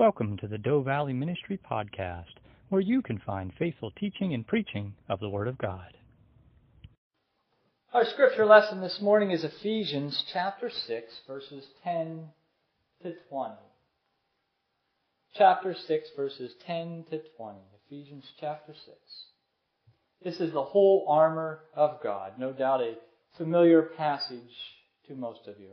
Welcome to the Doe Valley Ministry Podcast, where you can find faithful teaching and preaching of the Word of God. Our scripture lesson this morning is Ephesians chapter 6, verses 10 to 20. Chapter 6, verses 10 to 20. Ephesians chapter 6. This is the whole armor of God. No doubt a familiar passage to most of you.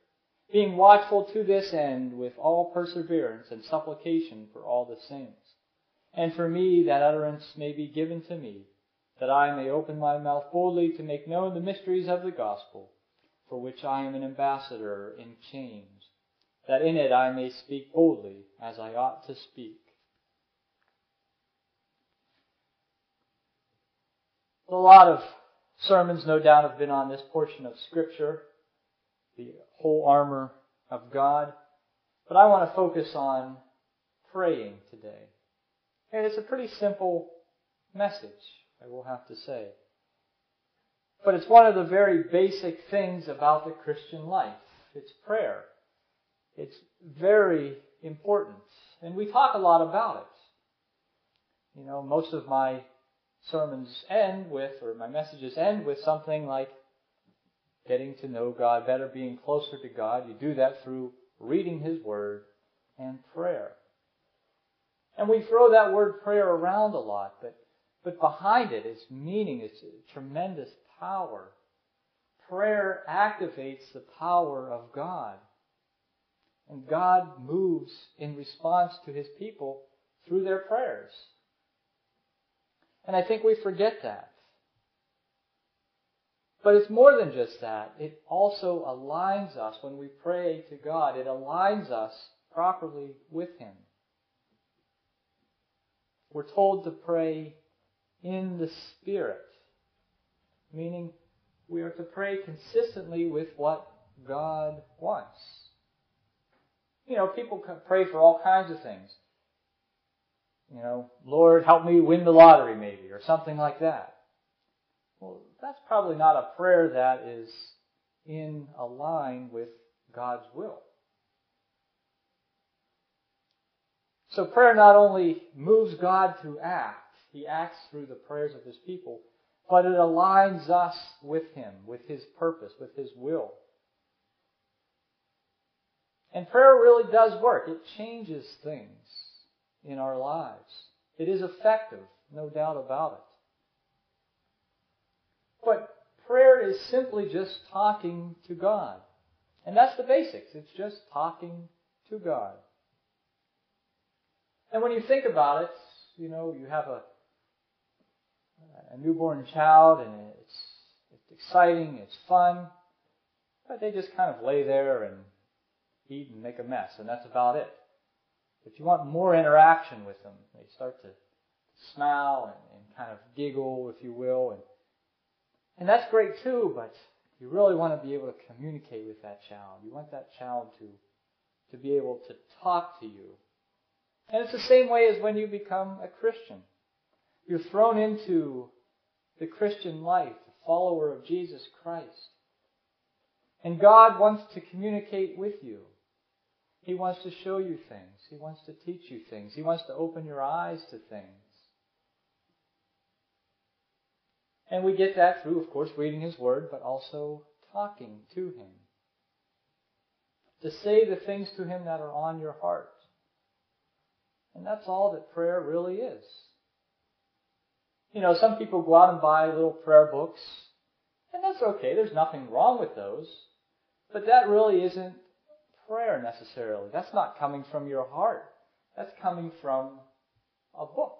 being watchful to this end with all perseverance and supplication for all the saints. And for me, that utterance may be given to me, that I may open my mouth boldly to make known the mysteries of the gospel, for which I am an ambassador in chains, that in it I may speak boldly as I ought to speak. A lot of sermons, no doubt, have been on this portion of Scripture the whole armor of God. But I want to focus on praying today. And it's a pretty simple message, I will have to say. But it's one of the very basic things about the Christian life. It's prayer. It's very important. And we talk a lot about it. You know, most of my sermons end with, or my messages end with something like, getting to know God better, being closer to God. You do that through reading His Word and prayer. And we throw that word prayer around a lot, but, but behind it, its meaning, its tremendous power. Prayer activates the power of God. And God moves in response to His people through their prayers. And I think we forget that. But it's more than just that. It also aligns us when we pray to God. It aligns us properly with Him. We're told to pray in the Spirit, meaning we are to pray consistently with what God wants. You know, people pray for all kinds of things. You know, Lord, help me win the lottery, maybe, or something like that. Well, that's probably not a prayer that is in a line with God's will. So prayer not only moves God to act, He acts through the prayers of His people, but it aligns us with Him, with His purpose, with His will. And prayer really does work. It changes things in our lives. It is effective, no doubt about it. But prayer is simply just talking to God. And that's the basics. It's just talking to God. And when you think about it, you know, you have a, a newborn child and it's, it's exciting, it's fun, but they just kind of lay there and eat and make a mess, and that's about it. But you want more interaction with them. They start to smile and, and kind of giggle, if you will, and and that's great too, but you really want to be able to communicate with that child. You want that child to, to be able to talk to you. And it's the same way as when you become a Christian. You're thrown into the Christian life, a follower of Jesus Christ. And God wants to communicate with you. He wants to show you things. He wants to teach you things. He wants to open your eyes to things. And we get that through, of course, reading His Word, but also talking to Him. to say the things to Him that are on your heart. And that's all that prayer really is. You know, some people go out and buy little prayer books, and that's okay. There's nothing wrong with those. But that really isn't prayer necessarily. That's not coming from your heart. That's coming from a book.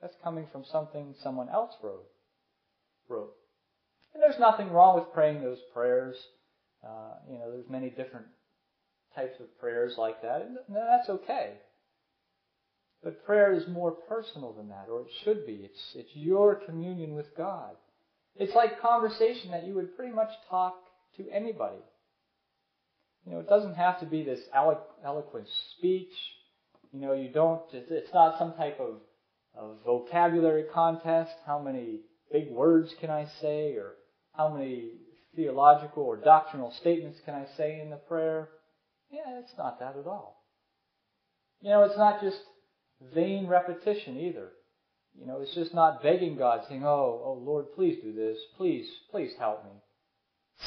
That's coming from something someone else wrote. Wrote. And there's nothing wrong with praying those prayers. Uh, you know, there's many different types of prayers like that, and that's okay. But prayer is more personal than that, or it should be. It's, it's your communion with God. It's like conversation that you would pretty much talk to anybody. You know, it doesn't have to be this elo- eloquent speech. You know, you don't, it's not some type of, of vocabulary contest. How many big words can I say? Or how many theological or doctrinal statements can I say in the prayer? Yeah, it's not that at all. You know, it's not just vain repetition either. You know, it's just not begging God, saying, Oh, oh Lord, please do this. Please, please help me.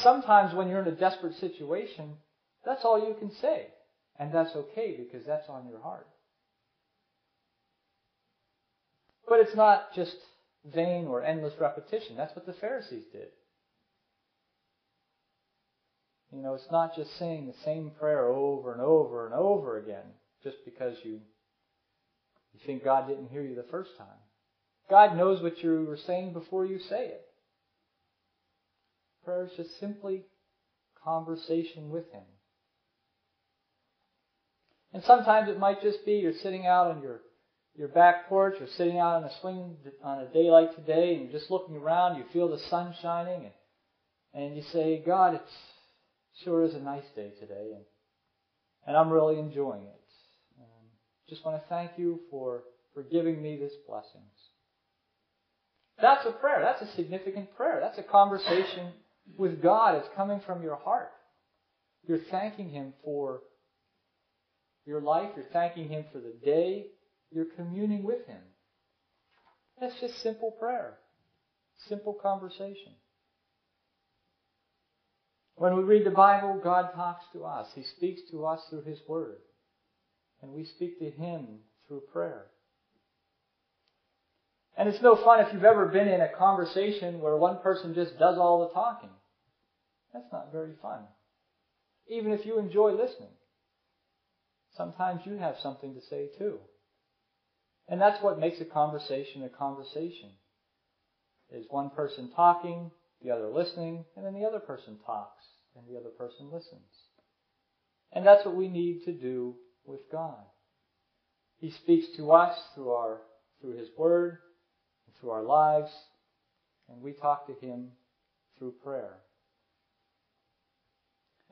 Sometimes when you're in a desperate situation, that's all you can say. And that's okay because that's on your heart. But it's not just vain or endless repetition. That's what the Pharisees did. You know, it's not just saying the same prayer over and over and over again just because you, you think God didn't hear you the first time. God knows what you were saying before you say it. Prayer is just simply conversation with Him. And sometimes it might just be you're sitting out on your your back porch or sitting out on a swing on a day like today and you're just looking around, you feel the sun shining and, and you say, God, it sure is a nice day today and, and I'm really enjoying it. And just want to thank you for, for giving me this blessings. That's a prayer. That's a significant prayer. That's a conversation with God. It's coming from your heart. You're thanking Him for your life. You're thanking Him for the day. You're communing with Him. That's just simple prayer, simple conversation. When we read the Bible, God talks to us. He speaks to us through His Word. And we speak to Him through prayer. And it's no fun if you've ever been in a conversation where one person just does all the talking. That's not very fun. Even if you enjoy listening. Sometimes you have something to say too. And that's what makes a conversation a conversation. Is one person talking, the other listening, and then the other person talks, and the other person listens. And that's what we need to do with God. He speaks to us through our through His Word, and through our lives, and we talk to Him through prayer.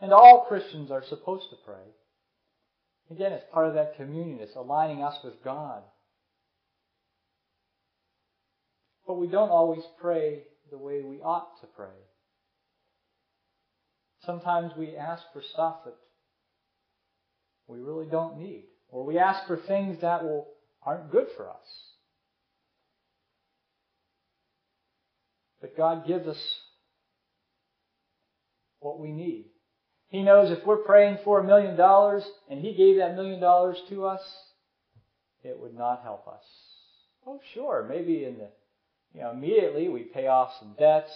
And all Christians are supposed to pray. Again, it's part of that communion. It's aligning us with God. But we don't always pray the way we ought to pray. Sometimes we ask for stuff that we really don't need. Or we ask for things that will, aren't good for us. But God gives us what we need. He knows if we're praying for a million dollars and He gave that million dollars to us, it would not help us. Oh, sure, maybe in the, you know, immediately we pay off some debts,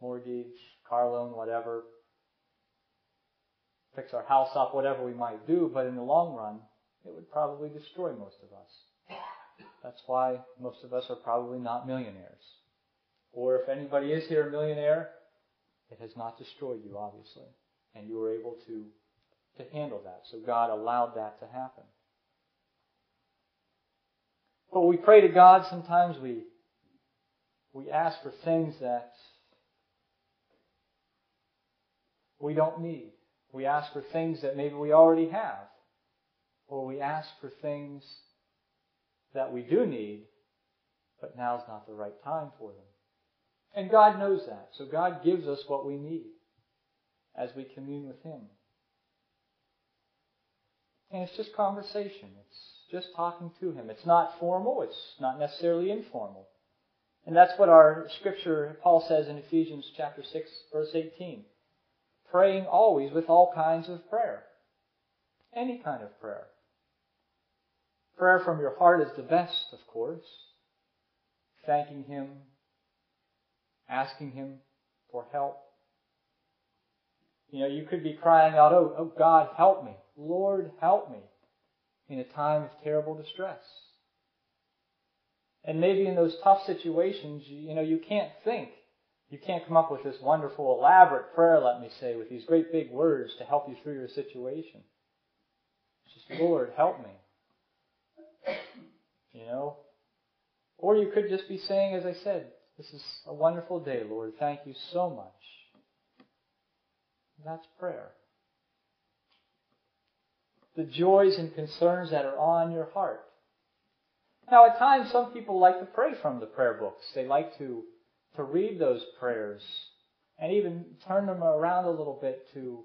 mortgage, car loan, whatever, fix our house up, whatever we might do, but in the long run, it would probably destroy most of us. That's why most of us are probably not millionaires. Or if anybody is here a millionaire, it has not destroyed you, obviously and you were able to, to handle that. So God allowed that to happen. But we pray to God, sometimes we, we ask for things that we don't need. We ask for things that maybe we already have. Or we ask for things that we do need, but now's not the right time for them. And God knows that. So God gives us what we need as we commune with Him. And it's just conversation. It's just talking to Him. It's not formal. It's not necessarily informal. And that's what our scripture, Paul says in Ephesians chapter 6, verse 18. Praying always with all kinds of prayer. any kind of prayer. Prayer from your heart is the best, of course. Thanking Him, asking Him for help. You know, you could be crying out, oh, oh God, help me. Lord, help me in a time of terrible distress. And maybe in those tough situations, you, know, you can't think. You can't come up with this wonderful, elaborate prayer, let me say, with these great big words to help you through your situation. It's just, Lord, help me. You know? Or you could just be saying, as I said, this is a wonderful day, Lord. Thank you so much. That's prayer. The joys and concerns that are on your heart. Now, at times, some people like to pray from the prayer books. They like to, to read those prayers and even turn them around a little bit to,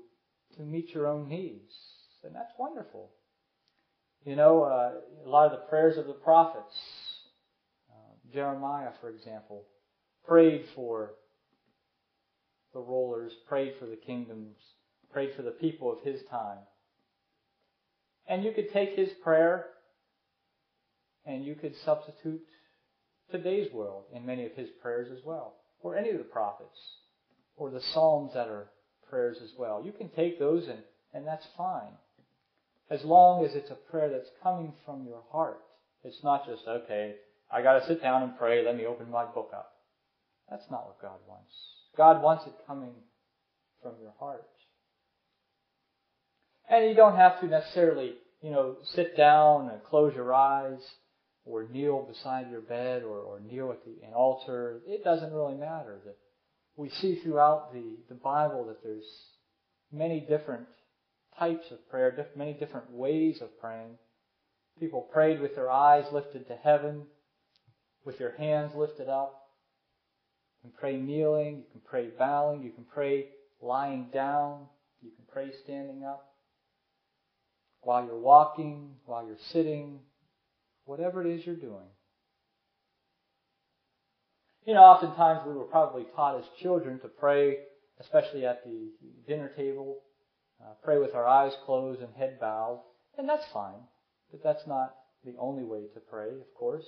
to meet your own needs. And that's wonderful. You know, uh, a lot of the prayers of the prophets, uh, Jeremiah, for example, prayed for the rulers, prayed for the kingdoms, prayed for the people of his time. And you could take his prayer and you could substitute today's world in many of his prayers as well, or any of the prophets, or the Psalms that are prayers as well. You can take those and, and that's fine. As long as it's a prayer that's coming from your heart. It's not just, okay, I gotta sit down and pray, let me open my book up. That's not what God wants. God wants it coming from your heart. And you don't have to necessarily, you know, sit down and close your eyes or kneel beside your bed or, or kneel at the, an altar. It doesn't really matter. That we see throughout the, the Bible that there's many different types of prayer, many different ways of praying. People prayed with their eyes lifted to heaven, with your hands lifted up. You can pray kneeling, you can pray bowing, you can pray lying down, you can pray standing up. While you're walking, while you're sitting, whatever it is you're doing. You know, oftentimes we were probably taught as children to pray, especially at the dinner table, uh, pray with our eyes closed and head bowed, and that's fine. But that's not the only way to pray, of course.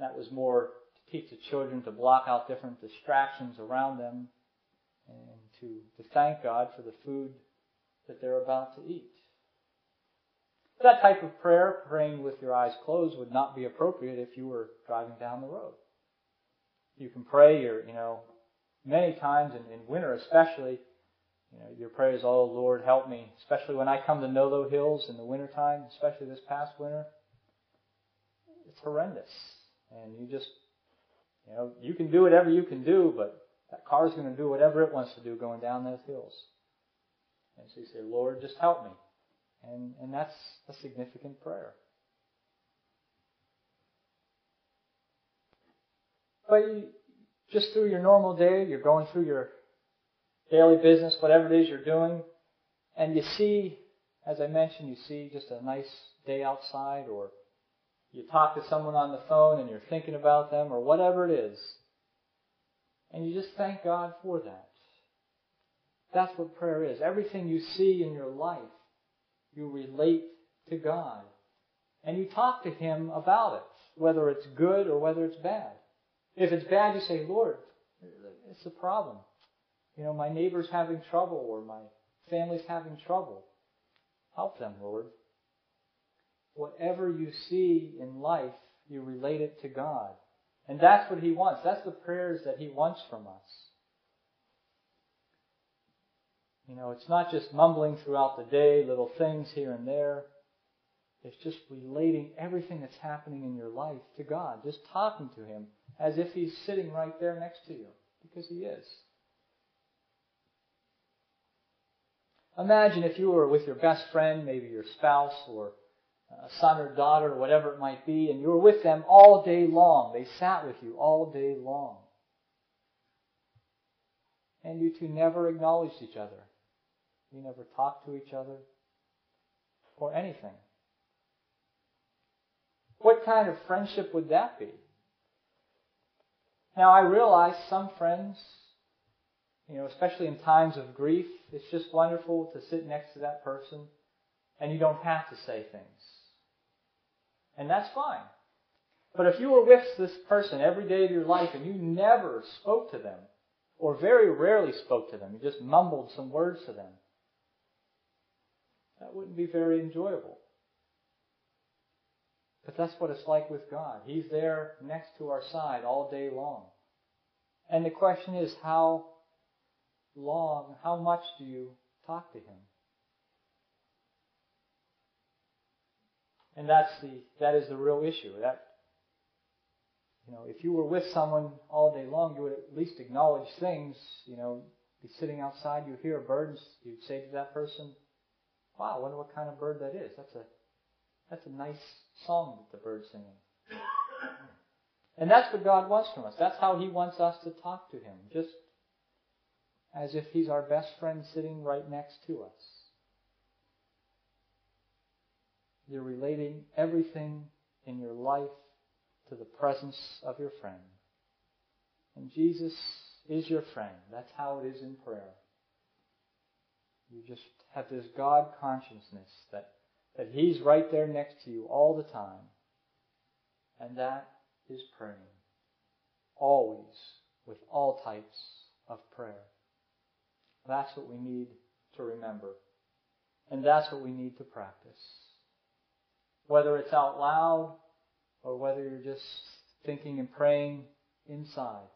That was more to teach the children to block out different distractions around them and to, to thank God for the food that they're about to eat. That type of prayer, praying with your eyes closed, would not be appropriate if you were driving down the road. You can pray your, you know, many times in, in winter especially, you know, your prayer is, oh Lord, help me, especially when I come to Nolo Hills in the wintertime, especially this past winter. It's horrendous. And you just, you know, you can do whatever you can do, but that car's going to do whatever it wants to do going down those hills. And so you say, Lord, just help me. And, and that's a significant prayer. But you, just through your normal day, you're going through your daily business, whatever it is you're doing, and you see, as I mentioned, you see just a nice day outside, or you talk to someone on the phone and you're thinking about them, or whatever it is, and you just thank God for that. That's what prayer is. Everything you see in your life you relate to God. And you talk to Him about it, whether it's good or whether it's bad. If it's bad, you say, Lord, it's a problem. You know, my neighbor's having trouble or my family's having trouble. Help them, Lord. Whatever you see in life, you relate it to God. And that's what He wants. That's the prayers that He wants from us. You know, it's not just mumbling throughout the day, little things here and there. It's just relating everything that's happening in your life to God, just talking to Him as if He's sitting right there next to you, because He is. Imagine if you were with your best friend, maybe your spouse or a son or daughter, or whatever it might be, and you were with them all day long. They sat with you all day long. And you two never acknowledged each other. We never talked to each other or anything. What kind of friendship would that be? Now I realize some friends, you know, especially in times of grief, it's just wonderful to sit next to that person and you don't have to say things. And that's fine. But if you were with this person every day of your life and you never spoke to them, or very rarely spoke to them, you just mumbled some words to them, that wouldn't be very enjoyable. But that's what it's like with God. He's there next to our side all day long. And the question is, how long, how much do you talk to Him? And that's the, that is the real issue. That, you know, if you were with someone all day long, you would at least acknowledge things, you know, be sitting outside, you hear birds, you'd say to that person, wow, I wonder what kind of bird that is. That's a, that's a nice song that the bird's singing. And that's what God wants from us. That's how He wants us to talk to Him. Just as if He's our best friend sitting right next to us. You're relating everything in your life to the presence of your friend. And Jesus is your friend. That's how it is in prayer. You just have this God consciousness that, that He's right there next to you all the time. And that is praying. Always with all types of prayer. That's what we need to remember. And that's what we need to practice. Whether it's out loud or whether you're just thinking and praying inside.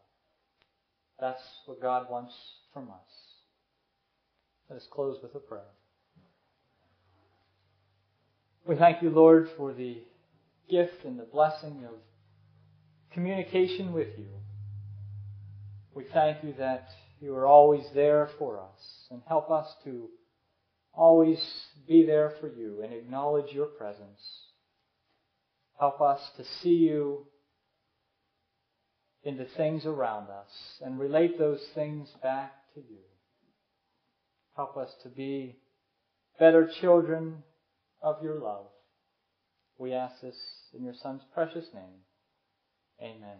That's what God wants from us. Let us close with a prayer. We thank you, Lord, for the gift and the blessing of communication with you. We thank you that you are always there for us and help us to always be there for you and acknowledge your presence. Help us to see you in the things around us and relate those things back to you. Help us to be better children of your love. We ask this in your Son's precious name. Amen.